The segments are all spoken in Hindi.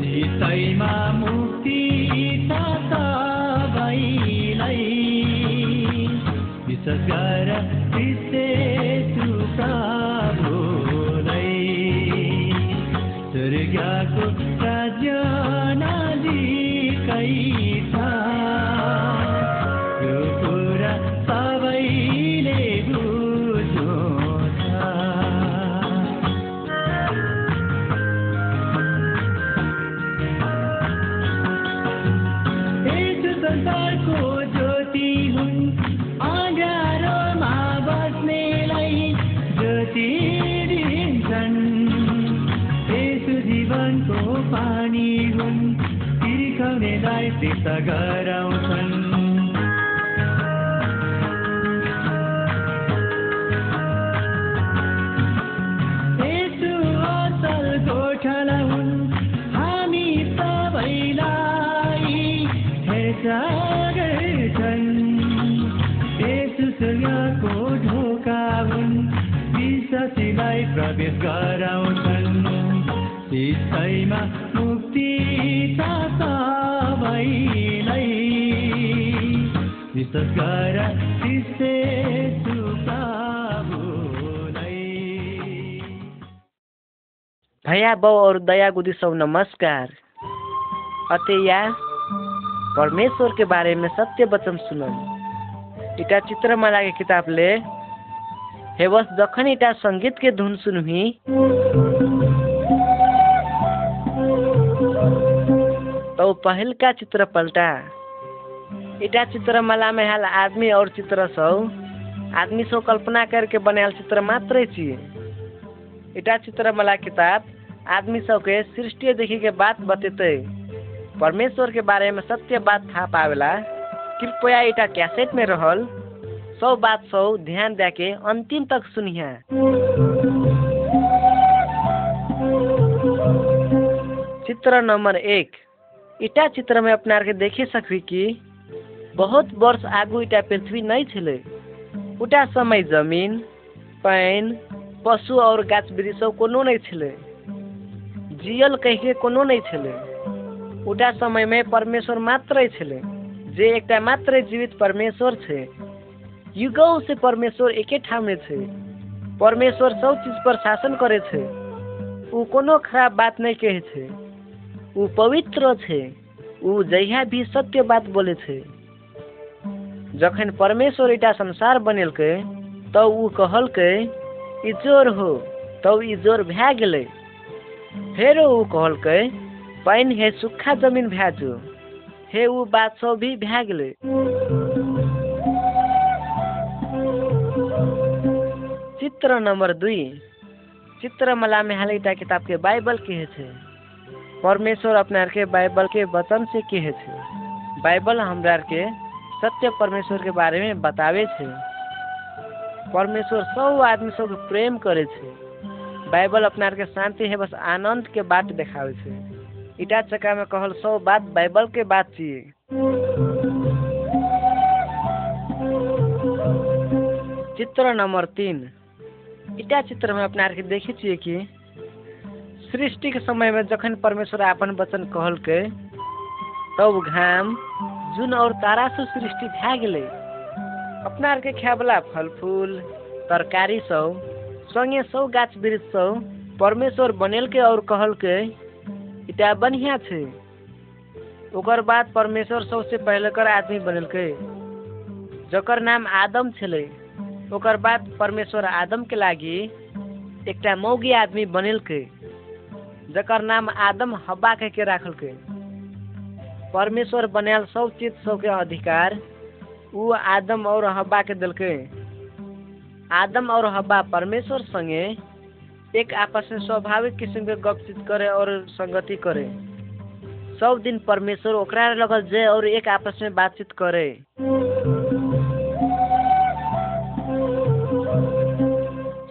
चितैमा मुक्ति सबैलाई विशेष गराउँछन् त्यसैमा मुक्ति सबैलाई गर भैया बाउ और दया गुदी सब नमस्कार। अतः परमेश्वर के बारे में सत्य वचन इटा चित्रमाला के किताब ले। हे बस जखन इटा संगीत के धुन सुनही। तो पहल का चित्र पलटा। इटा चित्रमाला में हाल आदमी और चित्र सब आदमी सब कल्पना करके बनायल चित्र मात्र इटा चित्रमाला किताब आदमी सबके सृष्टि देखी के बात बतेते। परमेश्वर के बारे में सत्य बात था पावेला कृपया इटा कैसेट में रहल। सब बात सब ध्यान दे के अंतिम तक सुनिया चित्र नंबर एक। इटा चित्र में अपना के देखे सकबी कि बहुत वर्ष आगू इटा पृथ्वी नहीं छले। उटा समय ज़मीन, पानि, पशु और गाछ वृक्ष सब कोनो नहीं छले। जियल कहिके कोनो नहीं छले। उटा समय में परमेश्वर मात्र छे जे एकटा मात्रै जीवित परमेश्वर छै। युगौ से परमेश्वर एके में छै। परमेश्वर सब चीज़ पर शासन करे छै। ऊ कोनो खराब बात नहीं कहे छै। ऊ पवित्र छै। ऊ जहिया भी सत्य बात बोले छै। जखन परमेश्वर इटा संसार बनेलकै, तब ऊ कहलकै इजोर हो, तब इजोर भए गेलै। फेरो ऊ कहलकै पानि हे सूखा ज़मीन भए जो। हे ऊ बात सब भी भए गेलै। चित्र नंबर दुई। चित्रमाला में हाल इटा किताब के बाइबल के छै। परमेश्वर अपना के बाइबल के वचन से के छै। बाइबल हमरा के सत्य परमेश्वर के बारे में बतावे छै। परमेश्वर सब आदमी सब प्रेम करे छै। बाइबल अपना के शांति है, बस आनंद के बात देखावे छै। इटा चक्का में कहल सब बात बाइबल के बात छिए चित्र नंबर तीन। इटा चित्र में अपना आर के देखे छिए कि सृष्टि के समय में जखन परमेश्वर अपन वचन कहलकै, तब घाम, जुन और तारा से सृष्टि भए गेलै। अपना के खायवला फल, फूल, तरकारी सब, संगे सब गाछ वृक्ष सब परमेश्वर बनेलकै और कहलकै, इटा बढ़िया छै। ओकर बाद परमेश्वर सबसे पहले कर आदमी बनेलकै, जकर नाम आदम छलै। ओकर बाद परमेश्वर आदम के लागी एकटा मौगी आदमी बनेलकै, जकर नाम आदम हब्बा कह के राखलकै। परमेश्वर बनायल सब चीज़ सबके अधिकार ऊ आदम और हब्बा के देलकै। आदम और हब्बा परमेश्वर संगे एक आपस में स्वाभाविक किस्म के गपचीत करे और संगति करे। सब दिन परमेश्वर ओकरा लगल जे और एक आपस में बातचीत करे।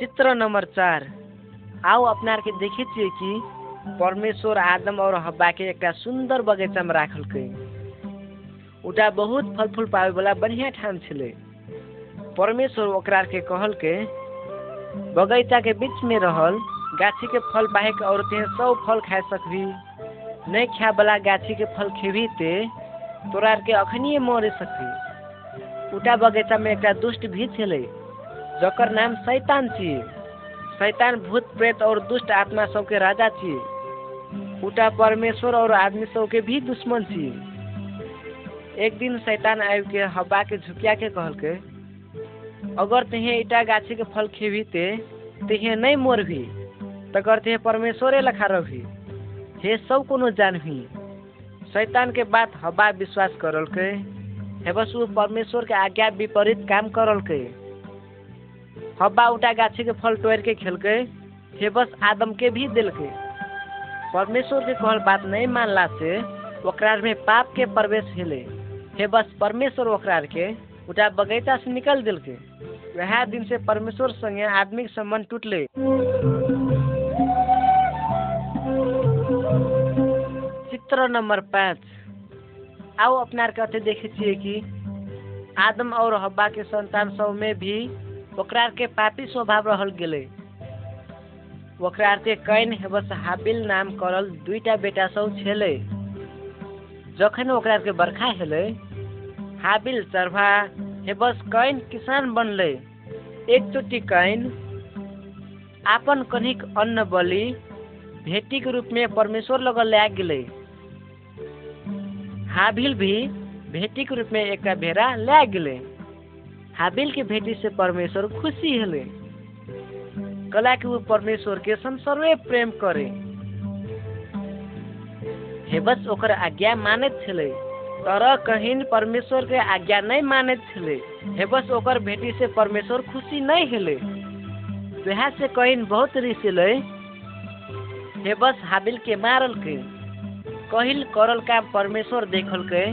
चित्र नंबर चार। आओ अपना के देखे छिए कि परमेश्वर आदम और हब्बा के एक सुंदर बगीचा में राखलकै। उटा बहुत फल फूल पावे वाला बढ़िया ठाम छलै। परमेश्वर ओकरा के कहलकै बगीचा के बीच में रहल गाछी के फल बाहेक और तें सब फल खाए सकबी नहीं खा वाला गाछी के फल खेबी ते तोरा के अखनिए मरे सकती उटा बगीचा में एक दुष्ट भी छले। जकर नाम शैतान छिए शैतान भूत, प्रेत और दुष्ट आत्मा सबके राजा छिए उटा परमेश्वर और आदमी सबके भी दुश्मन छी। एक दिन शैतान आयु के हवा के झुकिया के कहल के अगर तुहे ईटा गाछी के फल खेबी ते तुहे नहीं मोरभी तकर तुहे परमेश्वरे लखा रही हे सब कोनो जानही। शैतान के बात हवा विश्वास करल के हे बस वो परमेश्वर के आज्ञा विपरीत काम करल के हवा उठा गाछी के फल तोड़ के खेल के हे बस आदम के भी दिल के परमेश्वर के कहल बात नहीं मानला से ओकरा में पाप के प्रवेश हिले। हे बस परमेश्वर ओकरा के उठा बगीचा से निकल दिल के वह दिन से परमेश्वर संगे आदमी के संबंध टूटले। चित्र नंबर पाँच। आओ अपना कहते देखे छिए कि आदम और हब्बा के संतान सब में भी ओकरा के पापी स्वभाव रहल गेले। ओकरा के कैन हेबस हाबिल नाम करल दुईटा बेटा सब छेले। जखन ओकरा के बरखा हेले हाबिल चरभा हेबस कैन किसान बनले। एक चोटि कैन आपन कनिक अन्न बलि भेटी के रूप में परमेश्वर लगल ले गेले। हाबिल भी भेटी के रूप में एक भेड़ा ले गेले। हाबिल के भेटी से परमेश्वर खुशी हले। कला के परमेश्वर के संसर्वे प्रेम करे। हेबस ओकर आज्ञा मानत छले। तर कहिन परमेश्वर के आज्ञा नहीं मानत छले। हेबस ओकर भेटी से परमेश्वर खुशी नहीं हेले। वह से कहिन बहुत रिसिले हेबस हाबिल के मारल के कहिल करल काम परमेश्वर देखल के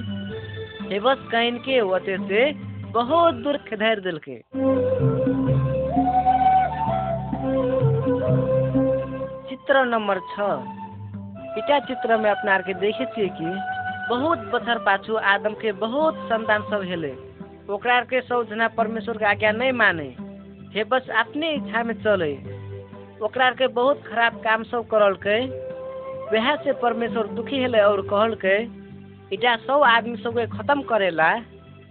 हेबस कहिन के वते से बहुत दूर खदेर दिल के। चित्र नंबर छ। चित्र में अपना के देखे छिए कि बहुत बछर पाछू आदम के बहुत संतान सब हेले। ओकरा के सब जना परमेश्वर के आज्ञा नहीं माने, हे बस अपने इच्छा में चले। ओकरा के बहुत खराब काम सब करल के वह से परमेश्वर दुखी हेले और कहल के इटा सब आदमी सबके खत्म करेला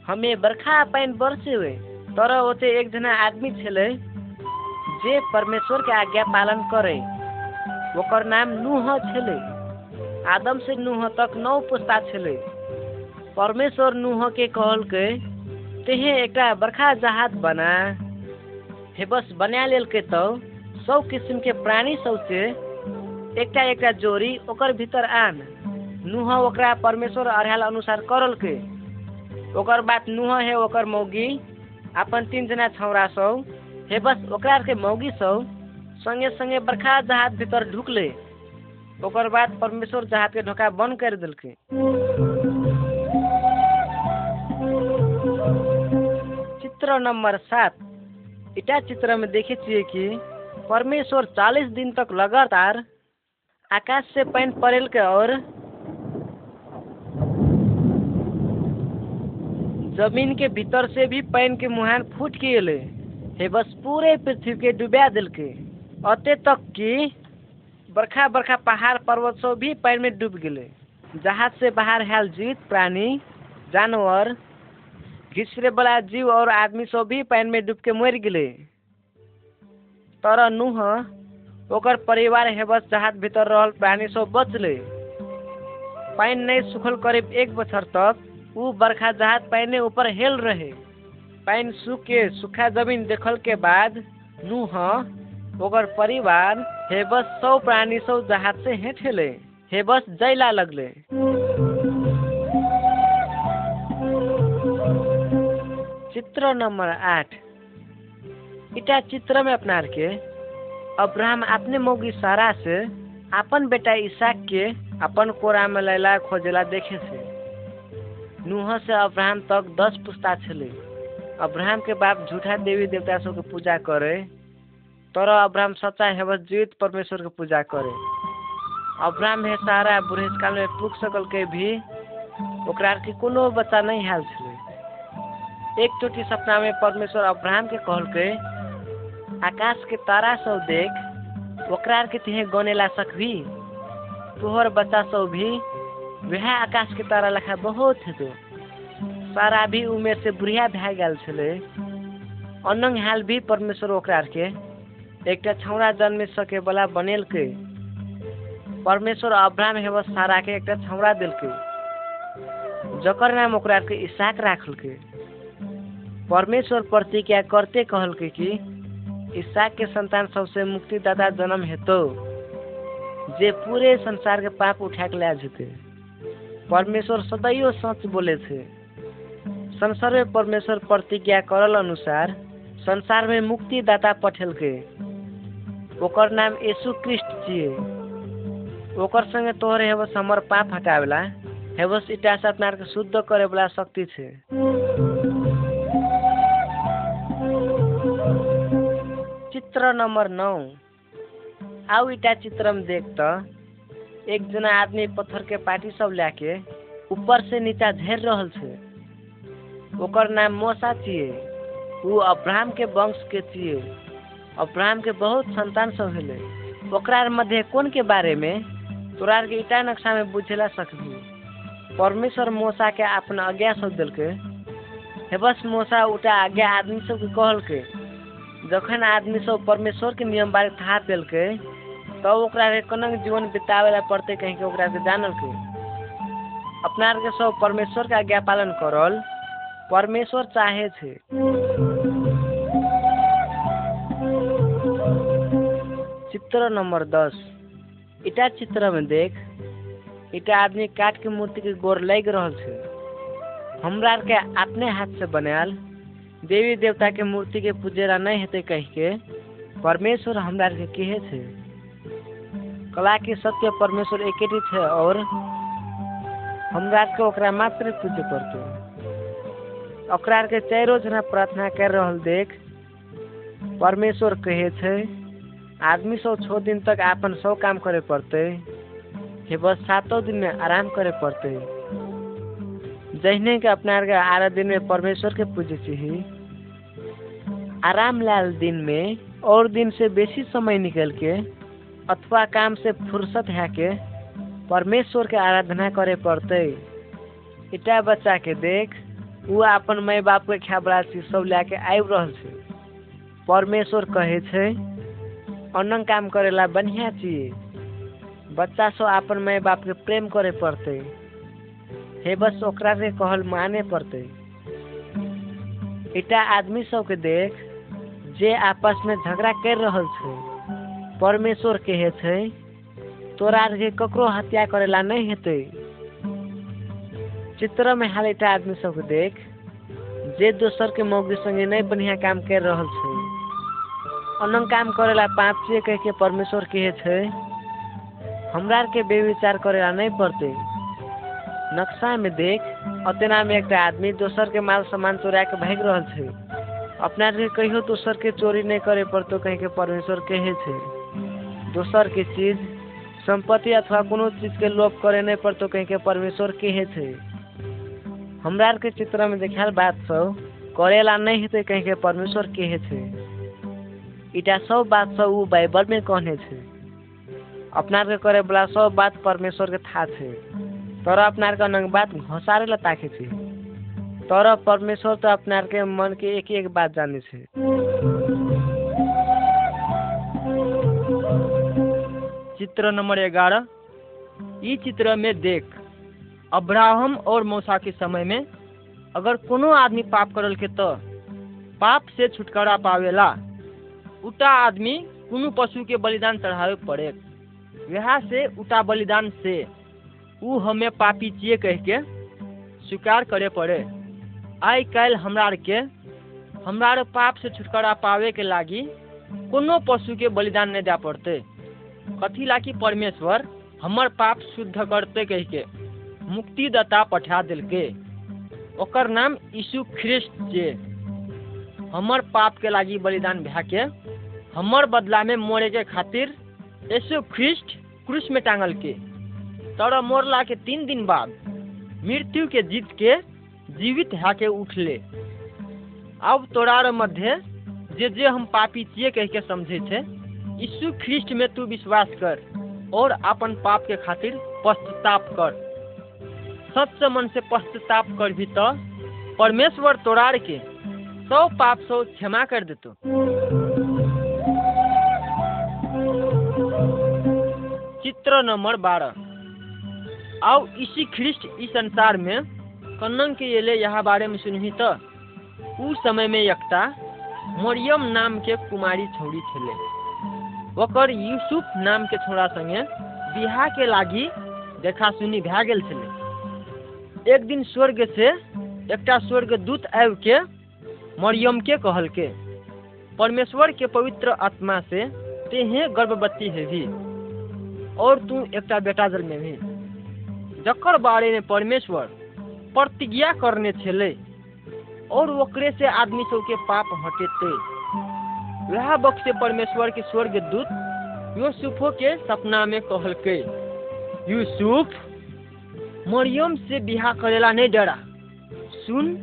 हमें बरखा पानी बरसे हुए तर ओते एक जना आदमी छले, जे परमेश्वर के आज्ञा पालन करे। ओकर नाम नूह छले। आदम से नूह तक नौ पुस्ता छले। परमेश्वर नूह के कहल के तेहे एकटा बरखा जहाज़ बना। हे बस बना लेल के तो। सब किस्म के प्राणी सबसे एकटा एकटा जोड़ी ओकर भीतर आन। नूह ओकरा परमेश्वर अढ़ाल अनुसार करल के ओकर बात नूह है, ओकर मौगी। अपन तीन जना छौरा सब हे बस, ओकरा के मौगी सब संगे संगे बरखा जहाज़ भीतर ढुकले। ओकर बाद परमेश्वर जहाज़ के ढोका बंद कर दिलके। चित्र नंबर सात। इटा चित्र में देखे छे कि परमेश्वर चालीस दिन तक लगातार आकाश से पानी पड़ेल के और ज़मीन के भीतर से भी पानी के मुहान फूट के अले हे बस पूरे पृथ्वी के डुबा दिलके। अते तक कि बरखा बरखा पहाड़ पर्वत सब भी पानी में डूब गए जहाज़ से बाहर हाल जीवित प्राणी, जानवर, घिसरे वाला जीव और आदमी सब भी पानी में डूब के मर गए तर नूह, ओकर परिवार हेबस जहाज़ भीतर रहल प्राणी सब बचले। पानी नहीं सुखल करीब एक बछर तक ऊ बरखा जहाज़ पानी ऊपर हेल रहे। पानी सूख, सूखा ज़मीन देखल के बाद नूह, ओकर परिवार हेबस सौ प्राणी सौ जहाज़ से हेठेले हेबस जैला लगले। चित्र नंबर आठ। इटा चित्र में अपना के अब्राहम अपने मौगी सारा से अपन बेटा इसाक के अपन कोरा में लैला खोजेला देखे से। नूह से अब्राहम तक दस पुस्ता छले। अब्राहम के बाप झूठा देवी देवता सब के पूजा करे। तर अब्राहम सच्चा हेबस जीवित परमेश्वर के पूजा करे। अब्राहम हे सारा बुढ़ेस काल में पुग सकल के भी के कोनो बच्चा नहीं हाल छले। एक चोटी सपना में परमेश्वर अब्राहम के कहल के आकाश के तारा सब देख, ओकरा के तिहे गनेला सकभी? तोहर बच्चा सब भी वह आकाश के तारा लेखा बहुत हेतौ सारा भी उमेर से बुढ़िया भए गेल छलै। अनंग हाल भी परमेश्वर ओकरा के एकटा छौड़ा जन्मे सके वाला बनेलकै। परमेश्वर अब्राहम हेब सारा के एकटा छौड़ा देलकै। जकर नाम के इसाक राखलकै। परमेश्वर प्रतिज्ञा करते कहलकै कि इसाक के संतान सबसे मुक्तिदाता जन्म हेतौ। जे पूरे संसार के पाप उठा के ला जेतै। परमेश्वर सदैव सच बोले थे संसार में परमेश्वर प्रतिज्ञा करल अनुसार संसार में मुक्तिदाता पठेलकै। ओकर नाम यीशु क्रिस्ट छियै। ओकर संगे तोहर हेबस हमर पाप हटावेला हेबस इटा से अपना के शुद्ध करे वाला शक्ति छै। चित्र नंबर नौ। आउ इटा चित्र में देख त एक जना आदमी पत्थर के पार्टी सब लाके ऊपर से नीचा झेर रहल छै। ओकर नाम मोसा छियै। उ अब्राहम के वंश के छियै। अब्राहम के बहुत संतान सब भेलै। ओकरा मध्य कोन के बारे में तोरा के ईटा नक्शा में बुझेला सकबी परमेश्वर मोसा के अपना आज्ञा सब देलकै। हे बस मोसा उटा आज्ञा आदमी सब के कहलकै। जखन आदमी सब परमेश्वर के नियम बारे था देलकै तब ओकरा के जीवन बितावे पड़ते कहीं के ओकरा के? जानलकै अपना आर के सब परमेश्वर के आज्ञा पालन करल। परमेश्वर चाहे छै। चित्र नंबर दस। इटा चित्र में देख, इटा आदमी काट के मूर्ति के गोर लग रहा छै। हमरा के अपने हाथ से बनायल। देवी देवता के मूर्ति के पूजेला नहीं हेतै कह के परमेश्वर हमरा आर के कहे कला के सत्य परमेश्वर एकेटी छै और हमरा के ओकरा मात्र पूजे पड़तै ओकरा के चारो जना प्रार्थना कर रहल देख, परमेश्वर कहे छै, आदमी सब छो दिन तक आपन सब काम करे पड़ते, हे बस सातों दिन में आराम करे पड़ते। जहने के अपना के आरा दिन में परमेश्वर के पूजे चाहिए आराम लाल दिन में और दिन से बेसी समय निकल के अथवा काम से फुर्सत है के परमेश्वर के आराधना करे पड़ते। इटा बच्चा के देख वो अपन माय बाप के खाबड़ा चीज़ सब लाके आबि रहल छै। परमेश्वर कहे छै, अनंग काम करेला बढ़िया चीज़ बच्चा सब अपन माय बाप के प्रेम करे पड़ते। हे बस ओकरा से कहल माने पड़ते। इटा आदमी सब के देख, जे आपस में झगड़ा कर रहल छै परमेश्वर कहे छै, तोरा के ककरो हत्या करेला नहीं हेतै। चित्र में हाल इटा आदमी सब देख, जे दोसर के मौगी संगे नहीं बढ़िया काम कर रहल छै अनंग काम करेला कह के परमेश्वर कहे छै, हमरा के बेविचार करेला नहीं पड़ते। नक्शा में देख अतेना में एक आदमी दोसर के माल सामान चोरा के भाग रहल छै। अपना के कहियो दोसर के चोरी नहीं करे पड़तो कह के परमेश्वर कहे छै। दोसर के चीज़, संपत्ति अथवा कोनो चीज़ के लोभ नहीं पड़तो कह के परमेश्वर कहे छै। हमरा के चित्र में देखाल बात सब करेला नहीं हेतै कह के परमेश्वर कहे छै। इटा सब बात सब उ बाइबल में कहने छै। अपना के करे वाला सब बात परमेश्वर के था छै। तोरा अपना के नंग बात घसारे ला ताके छै। तोरा परमेश्वर तो अपना के मन के एक एक बात जाने छै। चित्र नंबर ग्यारह। ई चित्र में देख, अब्राहम और मौसा के समय में अगर कोनो आदमी पाप करल के तो पाप से छुटकारा पावेला। उटा आदमी कोनो पशु के बलिदान चढ़ावे पड़े। वह से उटा बलिदान से उ हमें पापी चिए कह के स्वीकार करे पड़े। आइ काल्हि हमरा के हमरा पाप से छुटकारा पावे के लागी कोनो पशु के बलिदान नहीं दे पड़ते। कथी लागी परमेश्वर, हमर पाप शुद्ध करते कह के मुक्तिदाता पठा दिलके। ओकर नाम यीशु ख्रिस्ट जे हमर पाप के लागी बलिदान भए के हमर बदला में मोरे के खातिर यीशु ख्रिस्ट क्रूस में टांगल के तर मोरला के तीन दिन बाद मृत्यु के जीत के जीवित है के उठले। अब तोरार मध्य जे जे हम पापी छिए कह के समझे छे यीशु ख्रिस्ट में तू विश्वास कर और अपन पाप के खातिर पश्चाताप कर। सच्चे मन से पश्चाताप कर भी तो परमेश्वर तोरार के सौ पाप सौ क्षमा कर देतो। चित्र नंबर बारह। आओ इसी ख्रिस्ट इस संसार में कन्नन के येले यहाँ बारे में सुनही तो। उ समय में एकटा मरियम नाम के कुमारी छौड़ी छले। ओकर यूसुफ नाम के छोड़ा संगे बिहा के लागी देखा सुनी भए एक दिन स्वर्ग से एकटा स्वर्ग दूत आबि के मरियम के कहल के परमेश्वर के पवित्र आत्मा से तेहे गर्भवती हेभी और तू एकटा बेटा जन्मे भी जकर बारे में परमेश्वर प्रतिज्ञा करने और ओकरे से आदमी सब के पाप हटेते। वह बक्से परमेश्वर के स्वर्ग दूत यूसुफो के सपना में कहल यूसुफ, मरियम से बिहा करेला नहीं डरा। सुन,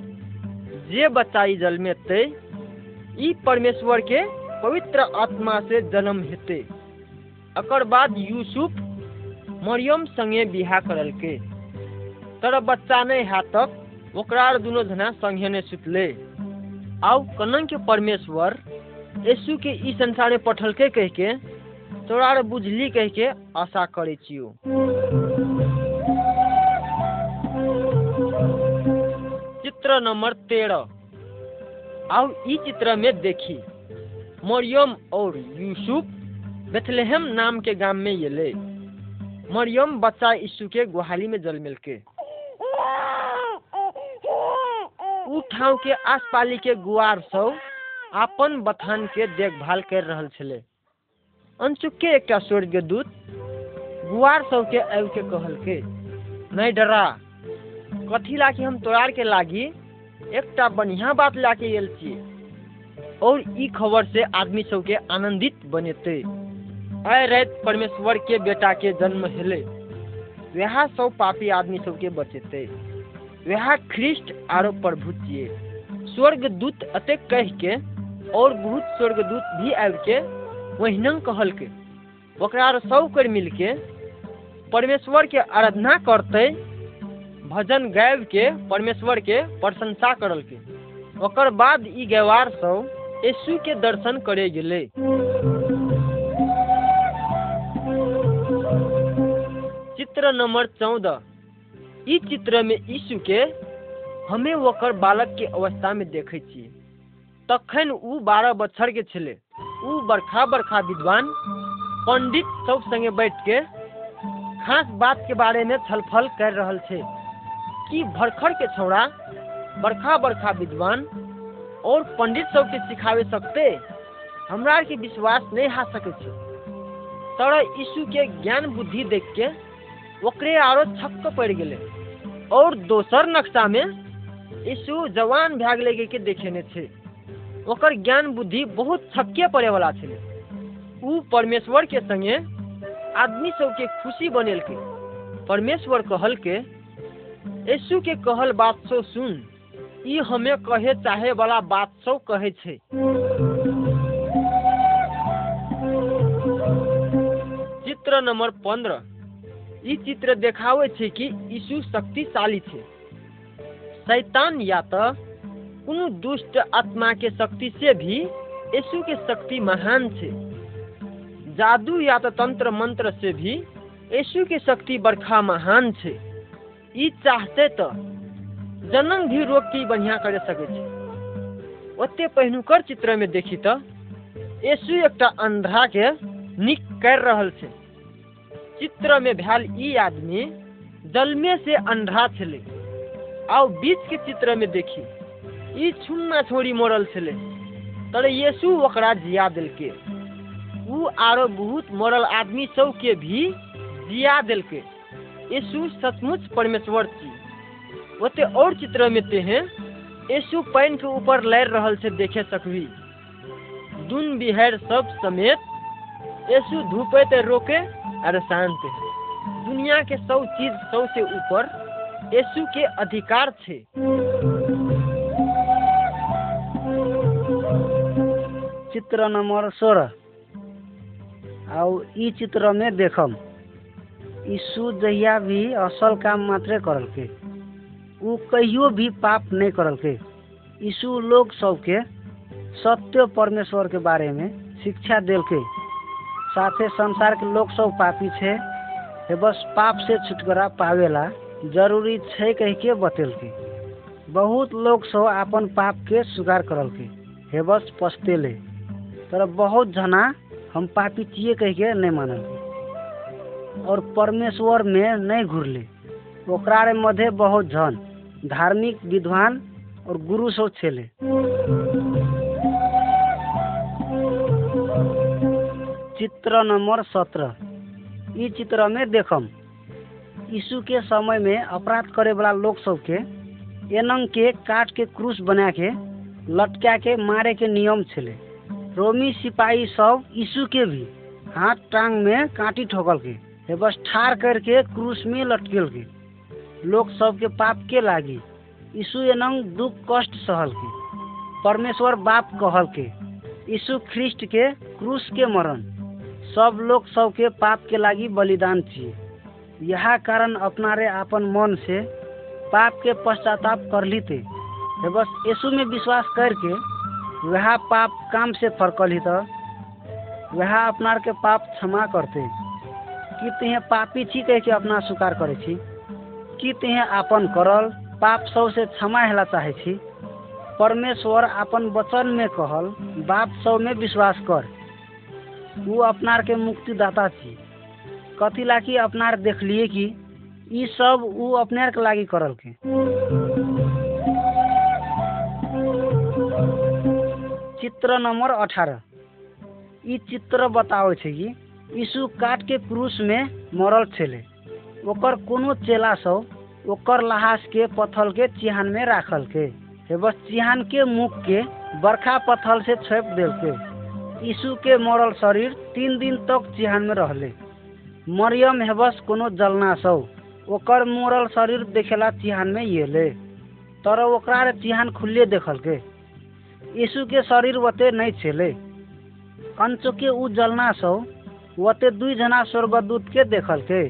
जे बच्चा ई जन्मेते ई परमेश्वर के पवित्र आत्मा से जन्म हेते। अकर बाद यूसुफ मरियम संगे बिहा करल के तर बच्चा नहीं है तक दुनो जना संगे ने सुतले। आउ कनन के परमेश्वर यीशु के ई संसार में पठल के कह के तोरा बुझली कह के आशा करे छियो। चित्र नंबर तेरह। आओ ई चित्र में देखी। मरियम और यूसुफ बेथलेहम नाम के गाँव में ये ले मरियम बच्चा यीशु के गुहाली में जल मिल के ठाव के आसपाली के गुआर सब आपन बथान के देखभाल कर रहल छले। अनचुके एकटा स्वर्गदूत गुआर सब के आबि के कहल के नहीं डरा, कथी लागी हम तोरार के लागी एकटा बढ़िया बात लाके आयल छियै और ई खबर से आदमी सब के आनंदित बनेते। आय रात परमेश्वर के बेटा के जन्म हेले, वह सब पापी आदमी सब के बचेते। वह ख्रिस्ट आरो प्रभु छिए स्वर्गदूत अतेक कह के और बहुत स्वर्गदूत भी आबि के वहीन कहल के ओकरा सब के परमेश्वर के आराधना करते, भजन गाबि के परमेश्वर के प्रशंसा करल के ओकर बाद ई गवार सब यीशु के दर्शन करे गेले। चित्र नंबर चौदह। ई चित्र में यीशु के हमें ओकर बालक के अवस्था में देखे छियै। तखन उ बारह बच्चर के छले। उ बरखा बरखा विद्वान पंडित सब संगे बैठ के खास बात के बारे में छलफल कर रहल छे। कि भरखर के छौड़ा बरखा बरखा विद्वान और पंडित सब के सिखावे सकते? हमरा के विश्वास नहीं हा सके छे। तर यीशु के ज्ञान बुद्धि देख के ओकरे आरो छक्क पड़ गेले और दोसर नक्शा में यीशु जवान भए गेले के देखेने छे। ओकर ज्ञान बुद्धि बहुत छक्के पड़े वाला छे। उ परमेश्वर के संगे आदमी सब के खुशी बनेल के परमेश्वर कहल के यीशु के कहल बात सो सुन। ई हमें कहे चाहे वाला बात सब कहे छे। चित्र नंबर पंद्रह। ई चित्र देखावे छे कि यीशु शक्तिशाली छे। शैतान या तो कोनो दुष्ट आत्मा के शक्ति से भी यीशु के शक्ति महान छे जादू या तो तंत्र मंत्र से भी यीशु के शक्ति बरखा महान छे ई चाहते तो जन्म भी रोग के बढ़िया कर सके छे ओते पहिनुकर चित्र में देखी तो यीशु एकटा अंधा के निक कर रहल छे चित्र में भैल ई आदमी जन्मे से अंधा छले। आओ बीच के चित्र में देखी। ई छुन्ना छोड़ी मरल छले। तर यीशु ओकरा जिया दिलके। उ आरो बहुत मरल आदमी सब के भी जिया दिलके। यीशु सचमुच परमेश्वर छी। ओते और चित्र में ते हैं यीशु पानी के ऊपर लैर रहल से देखे सकबी। दुन बिहार सब समेत यीशु धूपे ते रोके अरे शांत दुनिया के सब चीज़ सबसे ऊपर यीशु के अधिकार छे। चित्र नंबर सोलह ई चित्र में देखम। यीशु जहिया भी असल काम मात्रे करल ऊ कहियो भी पाप नहीं करल यीशु लोग सबके सत्य परमेश्वर के बारे में शिक्षा देल के साथे संसार के लोग सब पापी छे, हे बस पाप से छुटकारा पावेला ज़रूरी छे कह के बतेल के बहुत लोग सब अपन पाप के स्वीकार करल के हे बस पछतेले। तर बहुत जना, हम पापी छिए कह के नहीं मानल। और परमेश्वर में नहीं घुरले। ओकरा रे मध्य बहुत जन, धार्मिक विद्वान और गुरु सब छेले। चित्र नंबर सत्रह। इस चित्र में देखम यीशु के समय में अपराध करे वाला लोग सबके एनंग के काट के क्रूस बना के लटका के मारे के नियम छले। रोमी सिपाही सब यीशु के भी हाथ टांग में कांटी ठोकल के बस ठार करके क्रूस में लटकेल के लोग सबके पाप के लागी। यीशु एनंग दुख कष्ट सहल के परमेश्वर बाप कहल के यीशु ख्रिस्ट के क्रूस के मरण। सब लोग सबके पाप के लागी बलिदान छिए यह कारण अपना रे अपन मन से पाप के पश्चाताप कर लीते बस यीशु में विश्वास करके वह पाप काम से फरकल ही तो। वह अपना के पाप क्षमा करते। कि तेहे पापी छी कह के अपना स्वीकार करे छी। कि तेहे अपन करल, पाप सबसे क्षमा हेला चाहे छी। परमेश्वर अपन वचन में कहल, बाप सब में विश्वास कर। वो अपना के मुक्तिदाता छी। कथी ला लागी अपनार देखलिए कि ई सब ऊ अपने के लागी करल के। चित्र नंबर अठारह ई चित्र बतावे छै कि यीशु काट के क्रूस में मरल छले। ओकर कोनो चेला सब ओकर लहास के पत्थल के चिहान में राखल के बस चिहान के मुख के बरखा पत्थल से छोप देल के यीशु के मरल शरीर तीन दिन तक चिहान में रहले। मरियम हे बस कोनो जलना सौ ओकर मरल शरीर देखेला चिहान में येले तर ओकरा चिहान खुले देखल के यीशु के शरीर वते नहीं छेले। अंचो के उ जलना सौ वते दुई जना स्वर्गदूत के देखल के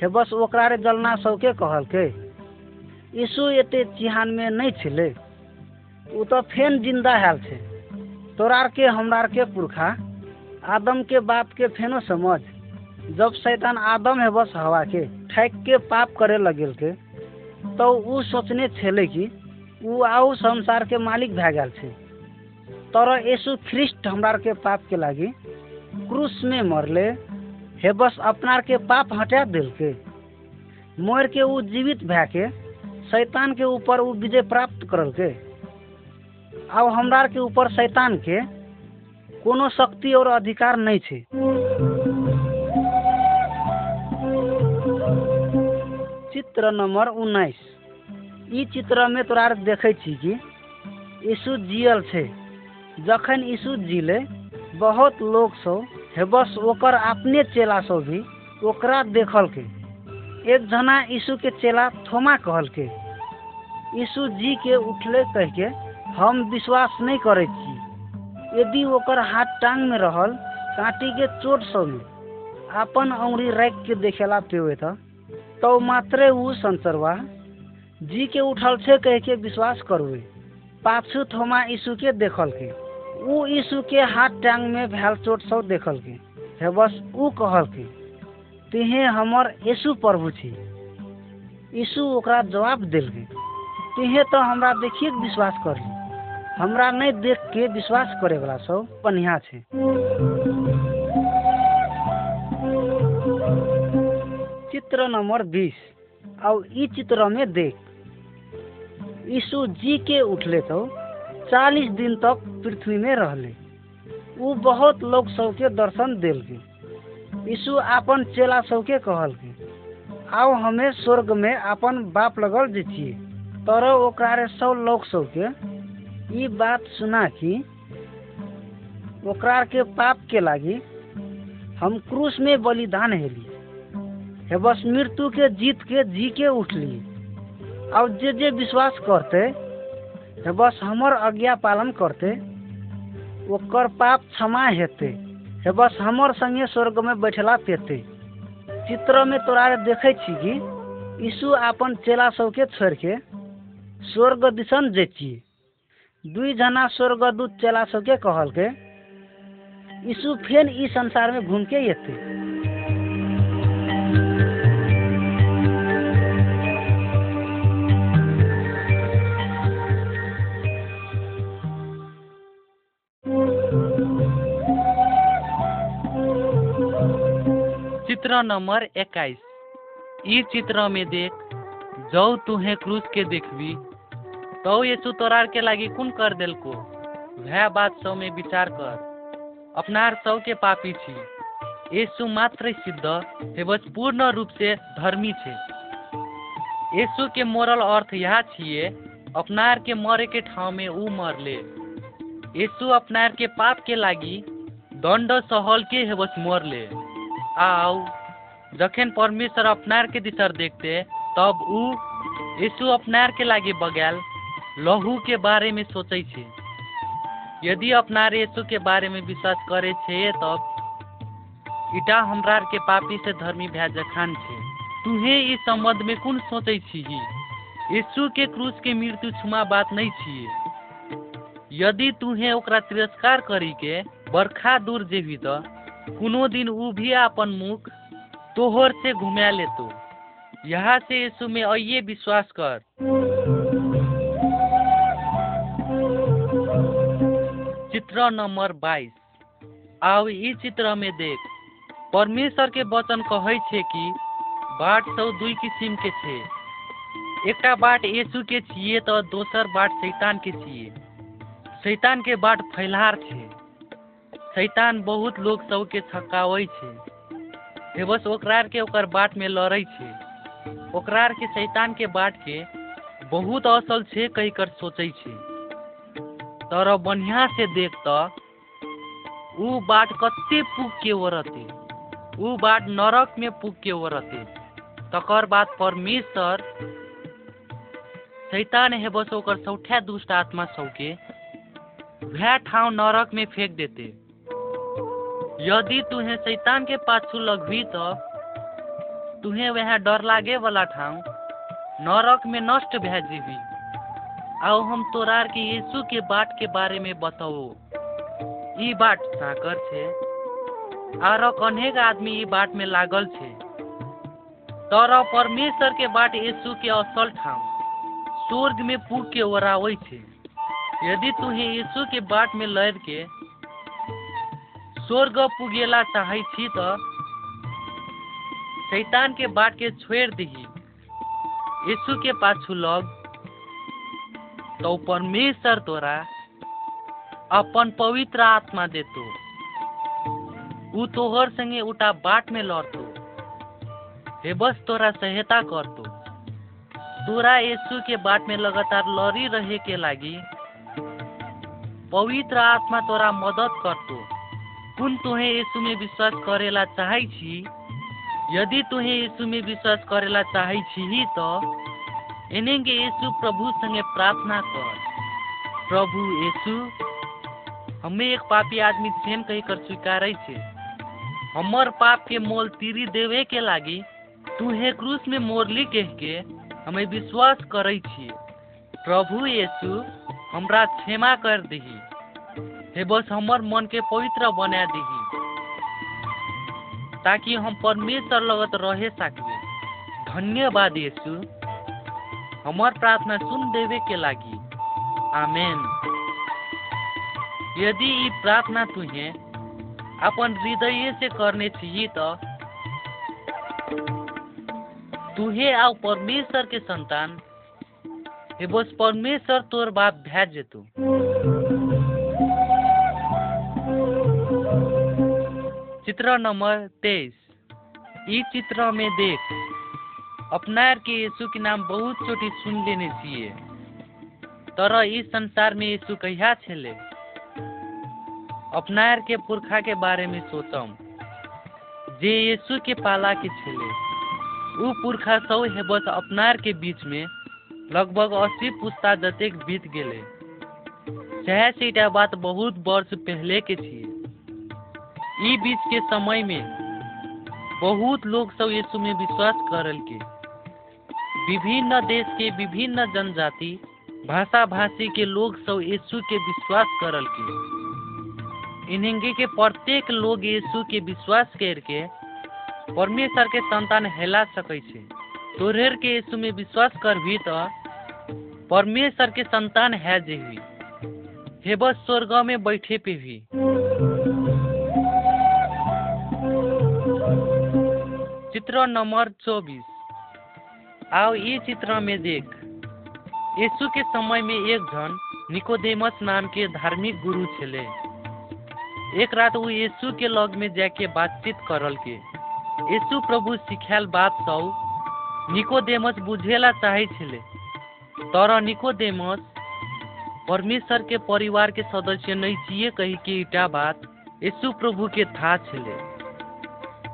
हे बस ओकरा रे जलना सौ के कहल के यीशु एते चिहान में नहीं छेले। उ तो फेन ज़िंदा हाल छे। तोरार के हमरार के पुरखा आदम के बाप के फेनो समझ। जब शैतान आदम है बस हवा के ठैक के पाप करे लगेल के तो उ सोचने छेले कि उ आउ संसार के मालिक भए गया तर यीशु ख्रिस्ट हमरार के पाप के लागी क्रूस में मरले, हे बस अपनार के पाप हटा दिल के मर के उ जीवित भए के शैतान के ऊपर उ विजय प्राप्त करल के अब हमरार के ऊपर शैतान के कोनो शक्ति और अधिकार नहीं छे। चित्र नंबर उन्नाइस। ई चित्र में तोरा देखे कि यीशु जियल छे। जखन यीशु ज़िले, बहुत लोग सब हे बस ओकर अपने चेला सब भी ओकरा देखल के एक जना यीशु के चेला थोमा कहल के यीशु जी के उठले कह के हम विश्वास नहीं करे छी। यदि ओकर हाथ टांग में रहल कांटी के चोट सब में अपन अंगुरी राख के देखेला पेवे था तो मात्रे उ संसरवा जी के उठल छे कह के विश्वास करवे पाछू थोमा यीशु के देखल के यीशु के हाथ टांग में भैल चोट सब देखल के हे बस उ कहल के तेहे हमर यीशु प्रभु छी। यीशु ओकरा जवाब दिल के तेहे तो हमरा देखिए विश्वास करली हमरा नहीं देख के विश्वास करे वाला सब बढ़िया छे। चित्र नंबर बीस और ई चित्र में देख। यीशु जी के उठले तो चालीस दिन तक पृथ्वी में रहले। उ बहुत लोग सबके दर्शन दिल के यीशु अपन चेला सबके कहल के आओ हमें स्वर्ग में अपन बाप लगल जैतिए तर ओकरा सब लोग सबके बात सुना कि ओकरा के पाप के लागी हम क्रूस में बलिदान हेली। हे बस मृत्यु के जीत के जी के उठली। अब जे जे विश्वास करते बस हमर आज्ञा पालन करते, ओकर पाप क्षमा हेते, हे बस हमर संगे स्वर्ग में बैठला पेते। चित्र में तोरा देखे छी कि यीशु अपन चेला सबके छोड़ के स्वर्ग दिशन जैतिए दुई जना स्वर्गदूत चेला सबके कहल के यीशु फेन इस संसार में घूम के एते। चित्र नंबर एक्काइस। ई चित्र में देख, जौ तुहे क्रूस के देखबी तो यीशु तोरार के लागी कुन कर देल को वह बात सब में विचार कर, अपनार सब के पापी छी। यीशु मात्र सिद्ध हेबस पूर्ण रूप से धर्मी छे। यीशु के मोरल अर्थ यह छिए अपनार के मरे के ठाव में ऊ मरले। यीशु अपनार के पाप के लागी दंड सहल के हेबस मरले। आओ जखन परमेश्वर अपनार के दिशर देखते, तब ऊ यीशु अपनार के लागे बगैल लहू के बारे में सोचे छे। यदि अपनार यीशु के बारे में विश्वास करे छे, तब इटा हमरा के पापी से धर्मी भै जखान छे। तुहे इस संबंध में कुन सोचे छी यीशु के क्रूस के मृत्यु छुमा बात नहीं छिए यदि तुहे ओकरा तिरस्कार करी के बरखा दूर जेबी तो कुनो दिन ऊ भी अपन मुख, तोहर से घुमा लेतो यहाँ से यीशु में आइए विश्वास कर। चित्र नंबर बाईस। आओ ई चित्र में देख, परमेश्वर के वचन कहै छे कि, बाट सब दुई किसिम के छे। एकटा बाट यीशु के छे तो दोसर बाट शैतान के छे शैतान के बाट फैलार छे। शैतान बहुत लोग सबके छकावै छै। हे बस ओकरा के ओकर बाट में लड़ै छै। ओकरा के शैतान के बाट के बहुत असल छे कही कर सोचै छै। तर बढ़िया से देख त ऊ बाट कते पुग के ओरते ऊ बाट नरक में पुग के ओरते तकर बाद परमेश्वर, शैतान हे बस ओकर सौठा दुष्ट आत्मा सबके वह ठाव नरक में फेंक देते। यदि तुहे शैतान के पाछू लगभी तो तुहे वह डर लागे वाला ठाव नरक में नष्ट भै आओ हम तोरार के यीशु के बाट के बारे में बताओ। ई बाट साकर छे आर अनेक आदमी ई बाट में लागल छे। तर परमेश्वर के बाट यीशु के असल ठाव स्वर्ग में पुग के ओरावे छे। यदि तुहे यीशु के बाट में लड़ के स्वर्ग पुगेला चाहे छी तो शैतान के बाट के छोड़ दही। यीशु के पाछू लग। तो परमेश्वर तोरा अपन पवित्र आत्मा देतो। ऊ तोहर संगे उटा बाट में लड़तो। हे बस तोरा सहायता करतो। तोरा यीशु के बाट में लगातार लड़ी रहे के लागी पवित्र आत्मा तोरा मदद करतो। कुन तुहे यीशु में विश्वास करेला चाहे छी, यदि तुहे यीशु में विश्वास करेला चाहे छी तो इन्हें के यीशु प्रभु संगे प्रार्थना कर। प्रभु यीशु, हमें एक पापी आदमी छेन कही कर स्वीकार छे। हमर पाप के मोल तीरी देवे के लागी, तुहे क्रूस में मोरली कह के हमें विश्वास करे छी। प्रभु यीशु, हमरा क्षमा कर दही। हे बस हमर मन के पवित्र बना दही, ताकि हम परमेश्वर लगत रहे सकबे। धन्यवाद यीशु। हमर प्रार्थना सुन देवे के लागी। आमेन। यदि ई प्रार्थना तुहे अपन हृदय से करने चाहिए तो तुहे आओ परमेश्वर के संतान हे बस परमेश्वर तोर बाप भैज जेतू। चित्र नंबर तेईस। ई चित्र में देख, अपनार के यीशु के नाम बहुत चोटी सुन लेने चाहिए। तर इस संसार में यीशु कहिया छेले? अपनार के पुरखा के बारे में सोचम। जे यीशु के पाला के छेले उ पुरखा सौ है बस अपनार के बीच में लगभग अस्सी पुस्ता जतेक बीत गेले। चाहे से बात बहुत वर्ष पहले के छिए ई बीच के समय में बहुत लोग सब यीशु में विश्वास करल के विभिन्न देश के विभिन्न जनजाति भाषा भाषी के लोग सब यीशु के विश्वास करल के इन्हेंगे के प्रत्येक लोग यीशु के विश्वास करके परमेश्वर के संतान हेला सकै छे। तोरेर के यीशु में विश्वास करभी तो परमेश्वर के संतान है जेही हे बस स्वर्ग में बैठे पे भी। चित्र नंबर चौबीस। आओ ये चित्र में देख। यीशु के समय में एक जन निकोदेमस नाम के धार्मिक गुरु छले। एक रात वो यीशु के लग में जाके बातचीत करल के यीशु प्रभु सिखायल बात सब निकोदेमस बुझेला चाहे छले। तर निकोदेमस परमेश्वर के परिवार के सदस्य नहीं चाहिए कही के इटा बात यीशु प्रभु के था छले।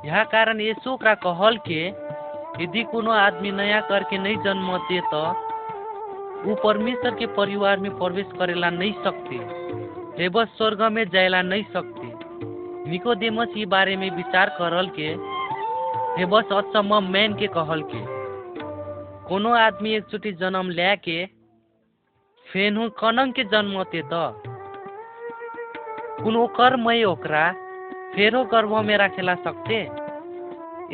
यह कारण यीशु ओकरा कहल के, यदि कोनो आदमी नया करके नहीं जन्म दे तो वो परमेश्वर के परिवार में प्रवेश करेला नहीं सकते बस स्वर्ग में जाएला नहीं सकते। निकोदेमस ई बारे में विचार करल के बस अचम्म मैन के कहल के, कोनो आदमी एकचोटि जन्म ल्या के, फेनु कनंग के जन्म ते। त कुनो ओकरा फेरो गर्भ में राखेला सकते।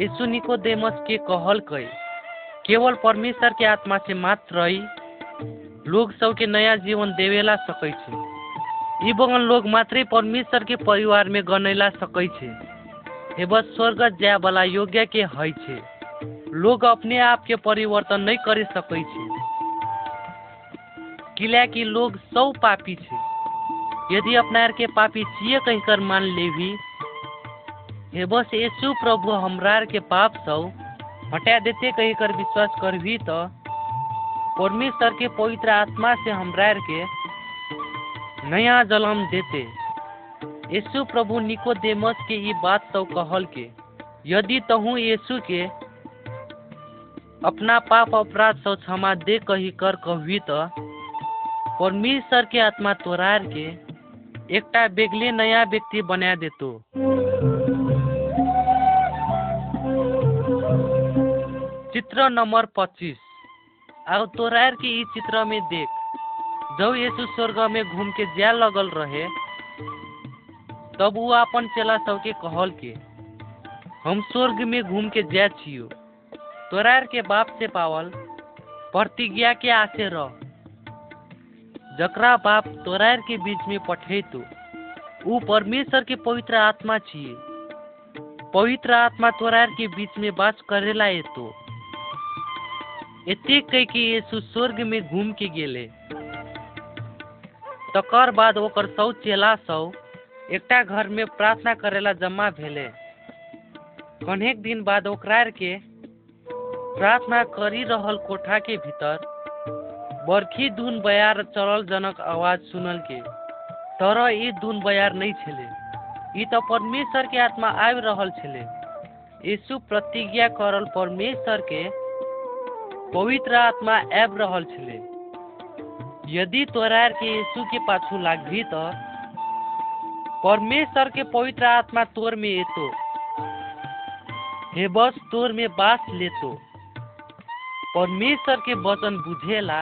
यीशु निकोदेमस के कहल कई केवल परमेश्वर के आत्मा से मात्र ही लोग सब के नया जीवन देवेला सकै छे। ई बगन लोग मात्रै परमेश्वर के परिवार में गनैला सकै हे बस स्वर्ग जाय वाला योग्य के है छे। लोग अपने आप के परिवर्तन नहीं करे सकै छे। किल्याकि लोग सौ पापी छे। यदि अपना के पापी छिए कहकर मान लेवी हे बस यीशु प्रभु, हमरा के पाप सब हटा देते कही कर विश्वास करभी तो। परमेश्वर के पवित्र आत्मा से हमरा के नया जन्म देते। यीशु प्रभु निकोदेमस के ये बात सब कहल के, यदि तहु यीशु के अपना पाप अपराध सब क्षमा दे कही कर कहवी तो परमेश्वर के आत्मा तोरार के एकटा बेगले नया व्यक्ति बना देतो। चित्र नंबर पच्चीस। अब तोरार के ई चित्र में देख। जब यीशु स्वर्ग में घूम के जा लगल रहे, तब वो अपन चेला सबके कहल के, हम स्वर्ग में घूम के जा छियो। तोरार के बाप से पावल, प्रतिज्ञा के आशे रह। जकरा बाप तोरार के बीच में पठे तो ऊ परमेश्वर के पवित्र आत्मा छिए पवित्र आत्मा तोरार के बीच में बास करेला तो एते कह के यीशु स्वर्ग में घूम के गेले। तकर बाद ओकर सौ चेला सौ एकटा घर में प्रार्थना करेला जमा भेले। कनेक दिन बाद ओकरा के प्रार्थना करी रहल कोठा के भीतर बरखी धुन बयार चलल जनक आवाज़ सुनल के, तर ई धुन बयार नहीं छले। ई तो परमेश्वर के आत्मा आबि रहल छले। यीशु प्रतिज्ञा करल परमेश्वर के पवित्र आत्मा आबि रहल छले। यदि तोरा के यीशु के पाछू लागभी तो परमेश्वर के पवित्र आत्मा तोर में एतो। हे बस तोर में बास लेतो। परमेश्वर के वचन बुझेला